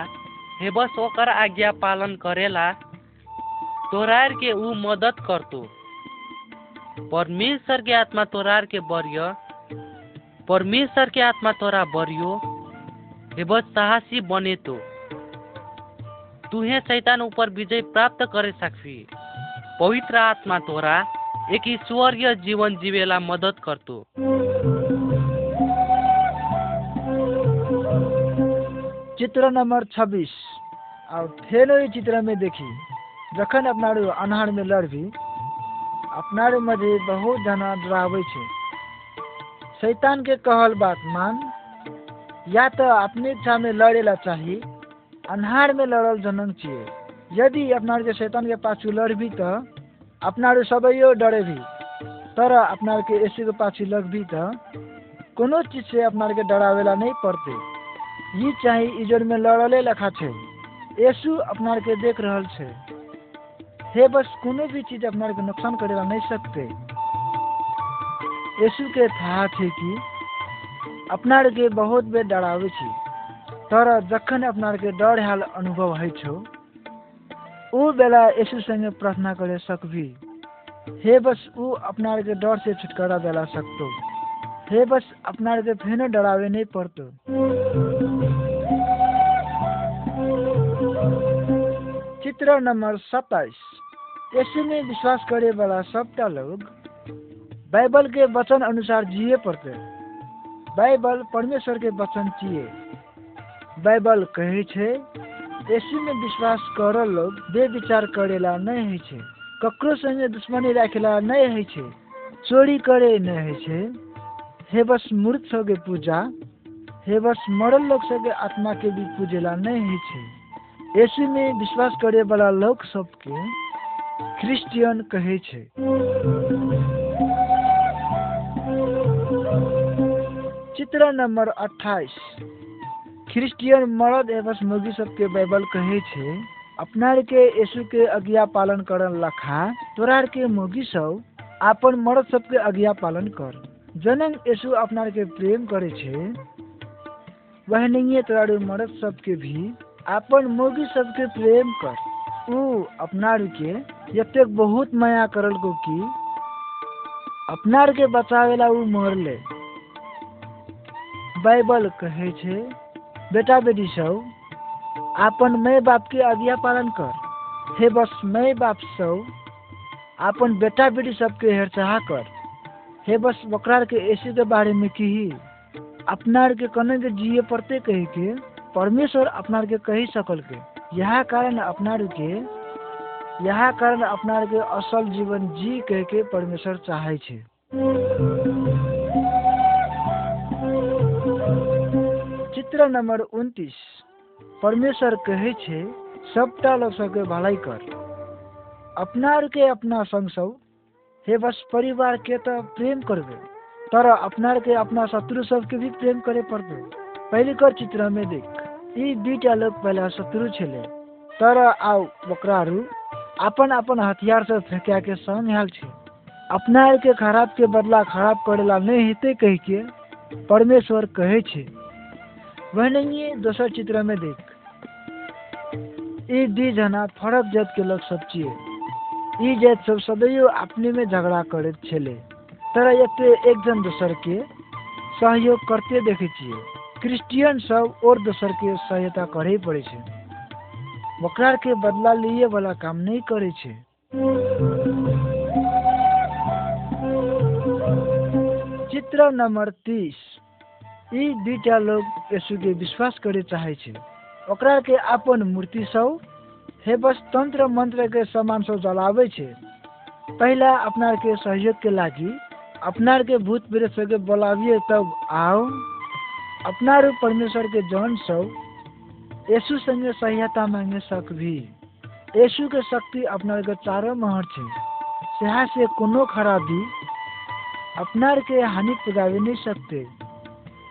हे बस ओकर आज्ञा पालन करेला तोरार के ऊ मदद करतो। परमेश्वर के आत्मा तोरार के बरिय परमेश्वर के आत्मा तोरा बरियो हे साहसी बने तो। तुहे शैतान ऊपर विजय प्राप्त करे सकबी पवित्र आत्मा तोरा एक ईश्वरीय जीवन जीवेला मदद करतो। चित्र नंबर छब्बीस। और फेनो ई चित्र में देखी। जखन अपना अन्हार में लड़बी अपना मज़े बहुत जना डरावे शैतान के कहल बात मान। या तो अपने इच्छा में लड़े ला चाहिए अन्हार में लड़ल जनम चाहिए यदि अपना के शैतान के पाछू लड़बी तो अपना रू सबैयो डरे भी तर अपना के ऐसे के पाछू लगबी तो कोनो चीज़ से अपना के डरावेला नहीं पड़ते। ये चाहे इजोर में लड़ले लखा छे यीशु अपना के देख रहल छे। हे बस कोनो भी चीज़ अपना के नुकसान करेला नहीं सकते। यीशु के था थे कि अपनार के बहुत बेर डरावे छी। तर जखन अपनार के डर हाल अनुभव है छो ऊ बेला यीशु संगे प्रार्थना करे सकबी। हे बस ऊ अपनार के डर से छुटकारा दिला सकतो। हे बस अपनार के फेनो डरावे नहीं पड़तो। चित्र नंबर सत्ताईस। यीशु में विश्वास करे वाला सबटा लोग बाइबल के वचन अनुसार जिए पड़ते। बाइबल परमेश्वर के वचन छिए बाइबल कहे छे, यीशु में विश्वास करल लोग बेविचार करेला नहीं है छे, ककरो संगे दुश्मनी राखेला नहीं है छे, चोरी करे नहीं है छे। हे बस मूर्ख सबके पूजा, हे बस मरल लोग सबके आत्मा के भी पूजेला नहीं है छे। यीशु में विश्वास करे वाला लोग सबके क्रिस्चियन कहे छे। चित्र नंबर अट्ठाईस। क्रिस्चियन मर्द एवं मुर्गी सबके बाइबल कहे छे, अपनार के यीशु के आज्ञा पालन करन लखा, तोरार के मुर्गी सब आपन मर्द सबके आज्ञा पालन कर। जनन यीशु अपनार के प्रेम करे छे, वह नहीं तोरार मर्द सबके भी आपन मुर्गी सबके प्रेम कर। ऊ अपनार के यतेक बहुत माया करल को कि अपनार के बचावेला ऊ मरले। बाइबल कहे छे, बेटा बेटी सब आपन माय बाप के आज्ञा पालन कर। हे बस माय बाप सब आपन बेटा बेटी सबके हेरचाह कर। हे बस बकरार के ऐसे के बारे में कही। अपना के कने के जिए पड़ते कहे के, परमेश्वर अपनार के कही सकल के। यह कारण अपना के यह कारण अपना के असल जीवन जी कह के परमेश्वर चाहे छे। चित्र नंबर उनतीस। परमेश्वर कहे छे, सबटा लोग सबके भलाई कर। अपनार के अपना संग सब हे बस परिवार के तो प्रेम करबे। तर अपनार के अपना शत्रु सबके भी प्रेम करे पड़ते पहले कर चित्र में देख। ई दुईटा लोग पहला शत्रु छले। तर आउ बकराहरू अपन अपन हथियार से फेंका के संग हाल छे। अपनार के खराब के बदला खराब करेला नहीं हेते कह के परमेश्वर कहे छे वह नहीं दोसर चित्र में देख। ई दी जना, फरक जात के लोग सब छिए ई जात सब सदैव अपने में झगड़ा करत छले। तर एते एक जन दोसर के सहयोग करते देखे छिए क्रिस्चियन सब और दोसर के सहायता करे पड़े छे। बकरार के बदला लिए वाला काम नहीं करे छे। चित्र नंबर तीस। ई दुईटा लोग यीशु के विश्वास करे चाहे छे ओकरा के अपन मूर्ति सब हे बस तंत्र मंत्र के सामान सब जलावे छे। पहला अपनार के सहयोग के लागी अपनार के भूत प्रेत सबके बोलाविए तब आओ अपनार परमेश्वर के जन सब यीशु संगे सहायता मांगे सकभी। यीशु के शक्ति अपनार के चारों महर छे। सेहा से कोनो खराबी अपनार के हानि पुगावे नहीं सकते।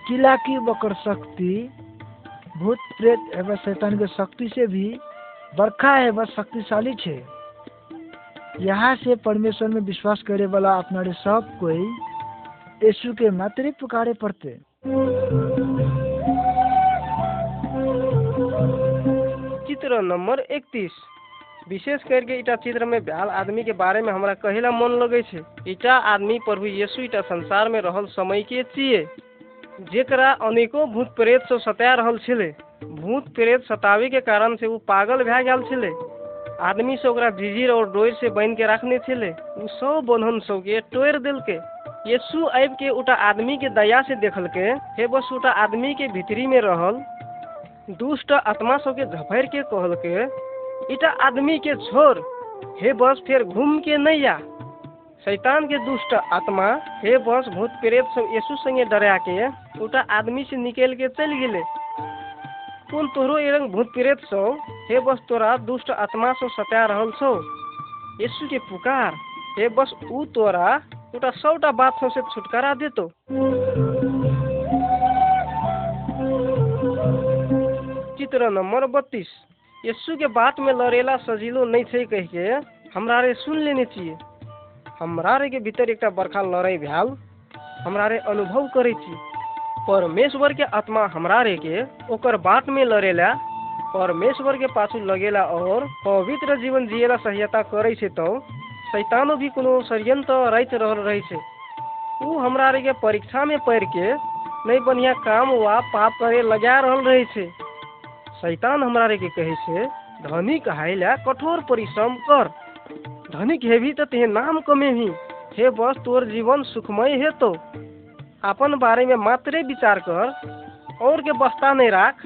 किला की बकर शक्ति, भूत प्रेत एवं शैतान के शक्ति से भी बरखा एवं शक्तिशाली छे। यहाँ से परमेश्वर में विश्वास करे वाला अपना सब कोई यीशु के मात्र पुकारे पड़ते। चित्र नंबर इकतीस। विशेष करके इटा चित्र में ब्याल आदमी के बारे में हमरा कहेला मन लगे इटा आदमी प्रभु यीशु इटा संसार में रहल समय के छिए जेकरा अनेको भूत प्रेत से सता रहल छले, भूत प्रेत सतावे के कारण से वो पागल भए गेल छले। आदमी से ओकरा जिजीर और डोर से बाँध के रखने छले। उ सब बंधन सब के तोड़ दिल के यीशु आबि के उटा आदमी के दया से देखल के हे बस उटा आदमी के भीतरी में रहल। दुष्ट आत्मा सब के झपैर के कहल के इटा आदमी के छोड़, हे बस फिर घूम के नहीं आ। शैतान के दुष्ट आत्मा, हे बस भूत प्रेत सब यीशु संगे डरा के उटा आदमी से निकल के चल गेले। कौन तोहरो एरंग भूत प्रेत सो हे बस तोरा दुष्ट आत्मा से सता रहल छो। यीशु के पुकार। हे बस ऊ तोरा उटा सौटा बात सबसे छुटकारा देतो। चित्र नंबर बत्तीस। यीशु के बात में लड़ेला सजीलो नहीं थे कह के, हमरा रे सुन लेने चाहिए हमरा रे के भीतर एक बरखा लड़ाई भैल हमरा रे अनुभव करे छी। परमेश्वर के आत्मा हमरा रे के ओकर बाट में लड़ेला परमेश्वर के पाछू लगेला और पवित्र जीवन जिएला सहायता करे छै तो शैतानो भी कोनो षड्यंत्र रच रहल रहे छै। ऊ हमरा रे के परीक्षा में पढ़ के नहीं बढ़िया काम वा पाप करे लगा रहल रहे छै। शैतान हमरा रे के कहे छै, धनिक हाइला कठोर परिश्रम कर। धनिक हेभी तो तेहे नाम कमेही। हे बस, तोर जीवन सुखमय है तो अपन बारे में मात्रे विचार कर, और के बस्ता नहीं राख।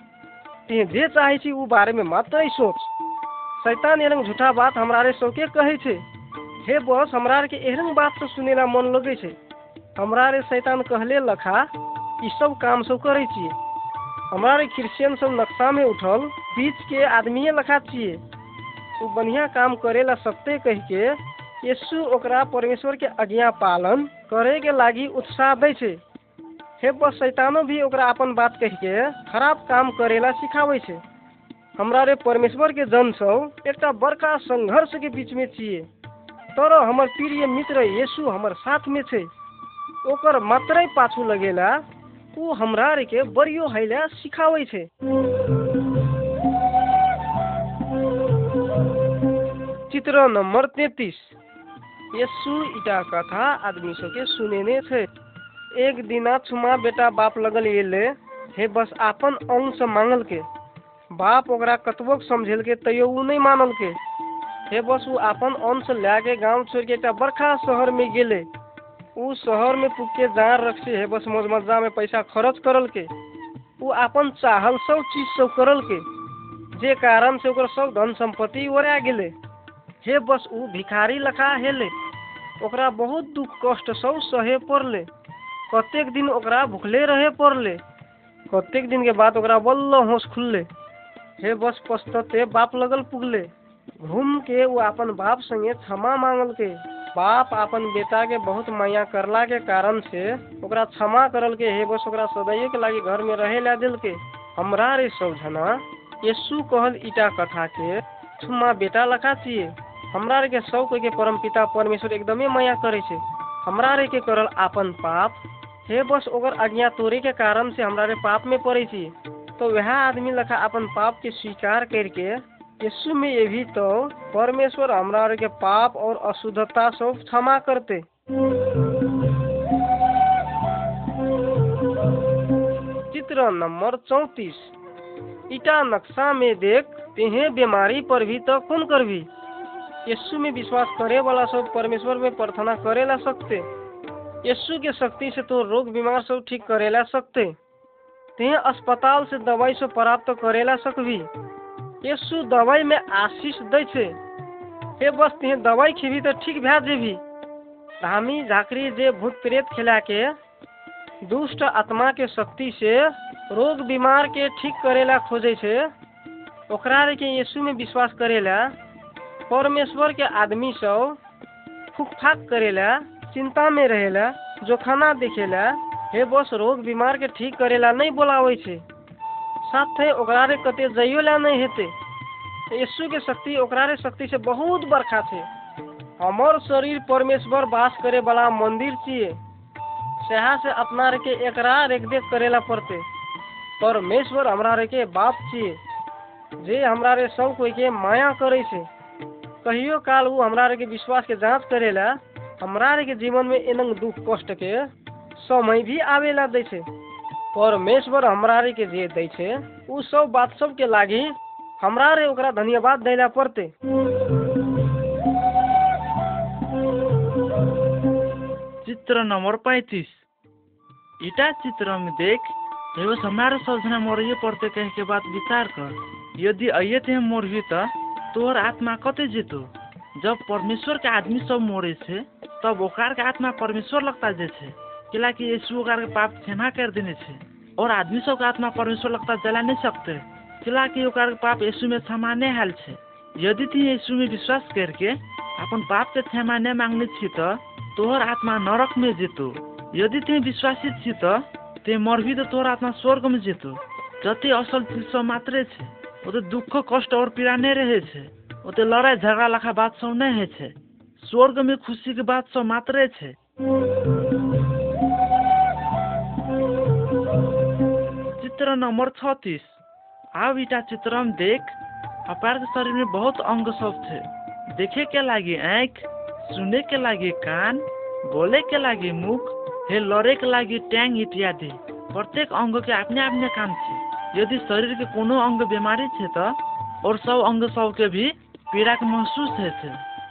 ते जे चाहे छी उ बारे में मात्र सोच। शैतान एरंग झूठा बात हमरा सबके कहे छै। हे बस, हमरा के एरंग बात से सुनेला मन लगे छै। हमरा रे शैतान कहले लखा, ई सब काम सब करे छिए हमरा क्रिश्चियन सब नक्शा में उठल, बीच के आदमी लखा छिए उ बढ़िया काम करेला सकते कह के, यीशु ओकरा परमेश्वर के आज्ञा पालन करे के लागी उत्साह दै छै। हे बस शैतानो भी ओकरा अपन बात कह के खराब काम करेला सिखाबै छै। हमरा रे परमेश्वर के जन सब एकटा बड़का संघर्ष के बीच में छिए तर हमर प्रिय मित्र यीशु हमर साथ में छै। ओकर मात्रै पाछू लगेला, ऊ हमरा रे के बड़ियो हैला सिखाबै छै। चित्र नंबर तैतीस। यीशु इटा कथा आदमी सबके सुनेने छै। एक दिना छुमा बेटा बाप लगल एले, हे बस आपन अंश मांगल के बाप ओकरा कतबो समझेल के तैयो ऊ नहीं मानल के हे बस ऊ आपन अंश ला के गाँव छोड़ के एक बड़का शहर में गेले। ऊ शहर में पुग के जार रख से हे बस मौज मज़ा में पैसा खर्च करल के ऊ आपन चाहल सब चीज़ सब करल के जे कारण से ओकर सब धन संपत्ति ओरा गेले। हे बस ऊ भिखारी लखा हेले। ओकरा बहुत दुख कष्ट सब सहे पड़ले। कतेक दिन ओकरा भूखले रहे पड़ले? कतेक दिन के बाद ओकरा बल्ल होश खुलले? हे बस पछतते बाप लगल पुगले। घूम के वो अपन बाप संगे क्षमा मांगल के बाप अपन बेटा के बहुत माया करला के कारण से ओकरा क्षमा करल के हे बस ओकरा सदैव के लागी घर में रहे ला दिल के हमरा रे सब जना यीशु कहल ईटा कथा के छुमा बेटा लखा छिए हमरा के सब के परम पिता परमेश्वर एकदमे माया करे छै। हमरा रे के करल आपन पाप। हे बस, ओकर आज्ञा तोड़े के कारण से हमरा रे पाप में पड़े छी। तो वह आदमी लखा अपन पाप के स्वीकार करके यीशु में ये भी तो परमेश्वर हमरा रे के पाप और अशुद्धता सब क्षमा करते। चित्र नंबर चौतीस। ईटा नक्शा में देख, तेहे बीमारी पर भी तो कौन कर भी यीशु में विश्वास करे वाला सब परमेश्वर में प्रार्थना करेला सकते। यीशु के शक्ति से तो रोग, बीमार सब ठीक करेला सकते। ते अस्पताल से दवाई सब प्राप्त करे करेला सकबी। यीशु दवाई में आशीष दै छै। हे बस ते दवाई खेबी तो ठीक भै जेबी। धामी झाकरी जे भूत प्रेत खिला के दुष्ट आत्मा के शक्ति से रोग, बीमार के ठीक करेला खोजे छै। ओकरा के यीशु में विश्वास करेला। परमेश्वर के आदमी सब फूक फाक करेला चिंता में रहेला जोखाना देखेला हे बस रोग बीमार के ठीक करेला नहीं बोलावे छै। साथे ओकरा रे कते जाइयो ला नहीं हेते। यीशु के शक्ति ओकरा रे शक्ति से बहुत बरखा छै हमर शरीर परमेश्वर वास करे वाला मंदिर छिए सेहा से अपना रे के एकरा रेख देख करेला पड़ते। परमेश्वर हमरा के बाप छिए जे हमरा रे सब कोई के माया करे छै। कहियो काल ऊ हमारे के विश्वास के जाँच करेला हमरा रे के जीवन में एनंग दुख कष्ट के समय भी आवेला दै छै। परमेश्वर हमारे के जे दै छै ऊ सब बात सब के लागी हमरा ओकरा धन्यवाद दैला पड़ते। चित्र नंबर पैंतीस। ईटा चित्र में देख हमारे सब जना मरिए पड़ते कहे के बात विचार कर। यदि अये थे मोरही त तोहर आत्मा कते जेतो? जब परमेश्वर के आदमी सब मोरे छे, तब ओकार के आत्मा परमेश्वर लगता जे छे। किलाकि यीशु ओकार के पाप क्षमा कर देने छे? और आदमी सब के आत्मा परमेश्वर लगता जला नहीं सकते। किलाकि ओकार के पाप यीशु में क्षमा नहीं हाल छे। यदि ती यीशु में विश्वास करके अपन पाप के क्षमा नहीं मांगने छी त तोहर आत्मा नरक में जेतो। यदि ते विश्वासित छी त ते मरभी त तोहर आत्मा स्वर्ग में जेतो। जति असल चीज़ सब मात्रे छे। ओ तो दुख, कष्ट और पीड़ा नहीं रहे छे। ओ तो लड़ाई, झगड़ा, लखा बात सब नहीं है छे। स्वर्ग में खुशी के बात सब मात्रे छे। चित्र नंबर छत्तीस। आव इटा चित्रम देख अपार के शरीर में बहुत अंग सब थे देखे के लागे आँख, सुने के लागे कान, बोले के लागे मुख, हे लड़े के लागे टैंग इत्यादि। प्रत्येक अंग के अपने अपने काम थे यदि शरीर के कोनो अंग बीमारी छे तो और सब अंग सब के भी पीड़ा के महसूस है थे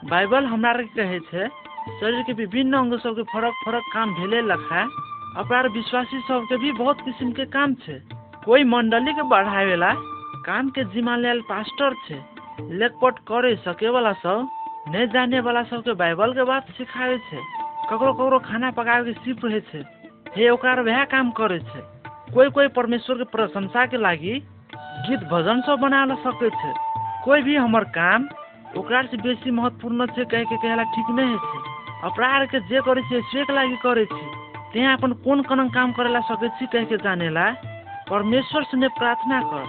बाइबल हमरा कहे छे शरीर के विभिन्न अंग सब के फरक फरक काम भेले लखा। अपार विश्वासी सब के भी बहुत किस्म के काम छे। कोई मंडली के बढ़ावेला काम के जिम्मा लेल पास्टर छे, लेखपट करे सके वाला सब नहीं जाने वाला सब के बाइबल के बात सिखावे छे। ककरो ककरो खाना पकावे के सीख रहे छे। हे, ओकार वह काम करे छे। कोई कोई परमेश्वर के प्रशंसा के लागी गीत भजन सब बना सके छे। कोई भी हमर काम ओकरा से बेसी महत्वपूर्ण छे कहे के कहेला ठीक नहीं है अपराध के जे करे छे लागी करे छे। ते अपन कोन कोन काम करेला सके छी कह जानेला। परमेश्वर से प्रार्थना कर।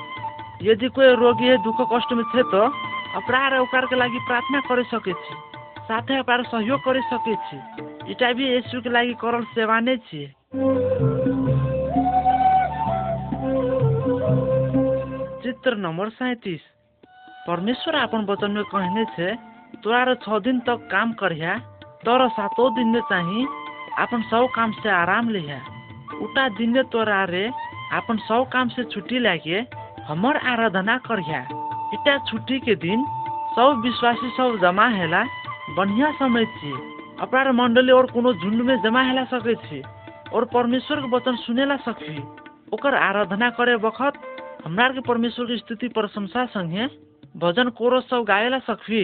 यदि कोई रोगी दुख में थे तो अपराध ओकार लागी प्रार्थना करे सके छी। साथे अपराध सहयोग करे सके छी। इटा भी यीशु के लागी करल सेवा नहीं छिए चित्र नंबर सैतीस। परमेश्वर अपन वचन में कहने छे तोरा छ दिन तक काम करिया तर सातों दिन चाही अपन सब काम से आराम लिया उटा दिन तोरा रे अपन सब काम से छुट्टी लागे हमर आराधना करिया इटा छुट्टी के दिन सब विश्वासी सब जमा हेला बढ़िया समय छिए अपना मंडली और कोनो झुंड में जमा हेला सके छी और परमेश्वर के वचन सुनेला सकी ओकर आराधना करे वक्त हाम्रा परमेश्वरको स्तुति प्रशंसा सङ्गे भजन कोरस सब गाए सक्फी।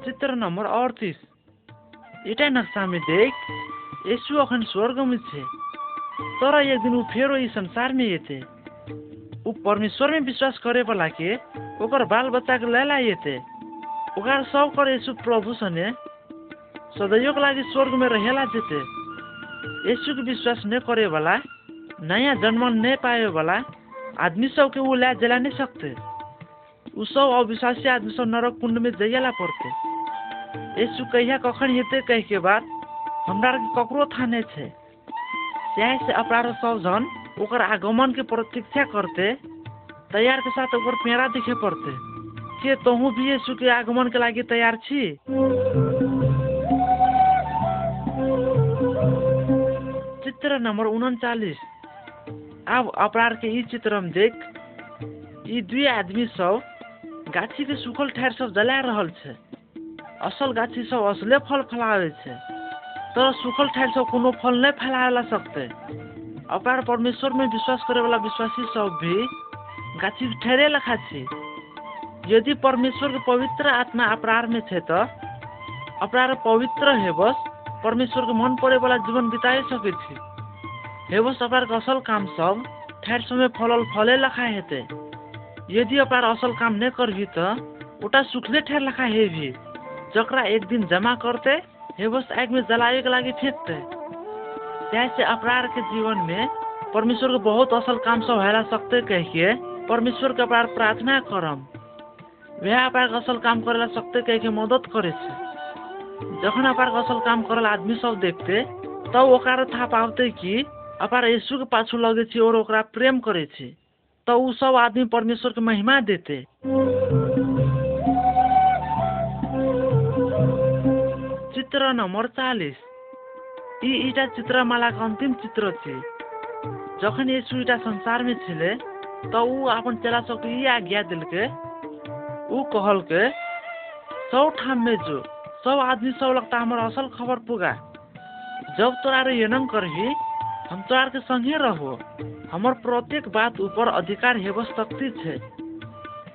चित्र नम्बर अडतिस। एटा नक्सामी देख यीशु अखन स्वर्गमै छ। तर एक दिन ऊ फेरो यी संसारमै एते ऊ परमेश्वरमै विश्वास करेवला के ओकर बाल बच्चाको लै ला ओकर सबकर यीशु प्रभु सने सदैवके लागि स्वर्गमै रहेला जेते। यीशु विश्वास नहीं करे वाला नया जन्म नहीं पाए वाला आदमी सब के वो जला नहीं सकते उ सब अविश्वासी आदमी सब नरक कुंड में जइला पड़ते कहिया कखन हेते कह के बाद हमरा के ककरो था नहीं छे। चाहे से अपराध सब जन ओकर आगमन के प्रतीक्षा करते तैयार के साथ ओकर पेड़ा दिखे पड़ते। के तोहू भी यीशु के आगमन के लागी तैयार छी? नंबर उनचालीस अब अपराध के ई चित्र में देख ई दुई आदमी सब गाछी के सूखल ठार सब जला रहल छे। असल गाछी सब असले फल फलावे छे। तर सूखल ठार सब कोनो फल नहीं फैलावेला सकते। अपराध परमेश्वर में विश्वास करे वाला विश्वासी सब भी गाछी ठहरे लखा छी यदि परमेश्वर के पवित्र आत्मा अपराध में छे तो अपराध पवित्र है बस परमेश्वर के मन पड़े वाला जीवन बिताए सके छी। हे अपराध के असल काम सब ठहर समय फलल फले लखा हेते। यदि अपराध असल काम नहीं करबी तो उटा सुखले ठहर लखा है भी जकरा एक दिन जमा करते हे बस आग में जलावे के लागी फेंकते। जैसे अपराध के जीवन में परमेश्वर के बहुत असल काम सब हेला सकते कह के परमेश्वर के अपराध प्रार्थना करम। वह अपराध के असल काम करेला सकते कह के मदद करे जखन अपराध के असल काम करल आदमी सब देखते, तब ओकरा था पावते कि अपार यीशु के पाछू लगे और ओकरा प्रेम करे छी तो उ सब आदमी परमेश्वर के महिमा देते। चित्र नंबर चालीस ई इटा चित्रमाला के अंतिम चित्र छी जखन यीशु इटा संसार में छिले तो उ अपन चेला सबके ई आज्ञा दिलके उ कहल के सब ठाम में जो सब आदमी सब लगता हमार असल खबर पुगा। जब तोरा रे यनम करही हम तोरा के संगे रहो। हमर प्रत्येक बात ऊपर अधिकार हेबस शक्ति छे।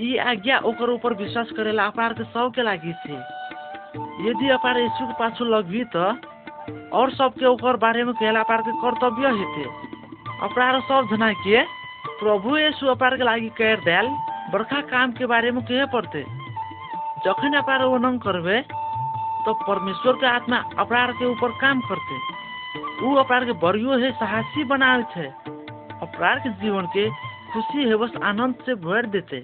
ई आज्ञा ओकर ऊपर विश्वास करेला अपार के सब के लागी छे। यदि अपार यीशु के पाछू लगभी तो और सबके ओकर बारे में कहला अपार के कर्तव्य हेते। अपराध सब जना के प्रभु यीशु अपार के लागी कर देल बड़का काम के बारे में कहे पड़ते। जखन अपार वर्णन करबे तो परमेश्वर के आत्मा अपराध के ऊपर काम करते। अपराध के बड़ियो है, साहसी बनावे छे। अपराध के जीवन के खुशी है, बस आनंद से भर देते।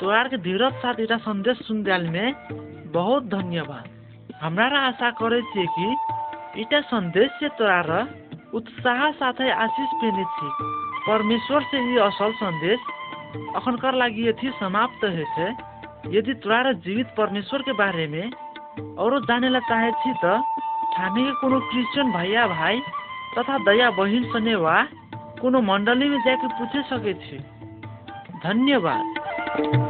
तोरार के धीरज साथ इटा संदेश सुन दियाल में बहुत धन्यवाद। हमरा आशा करे छे कि इटा संदेश से तोरा र उत्साह साथै आशीष पेने छी। परमेश्वर से ये असल संदेश अखनकर लागि यथी समाप्त है छे। यदि तोरा जीवित परमेश्वर के बारे में और जाने ला चाहे छी त ठाने के कोनो क्रिश्चियन भैया भाई तथा दया बहिन सने वा कोनो मण्डली में जाके पूछे सके छी धन्यवाद।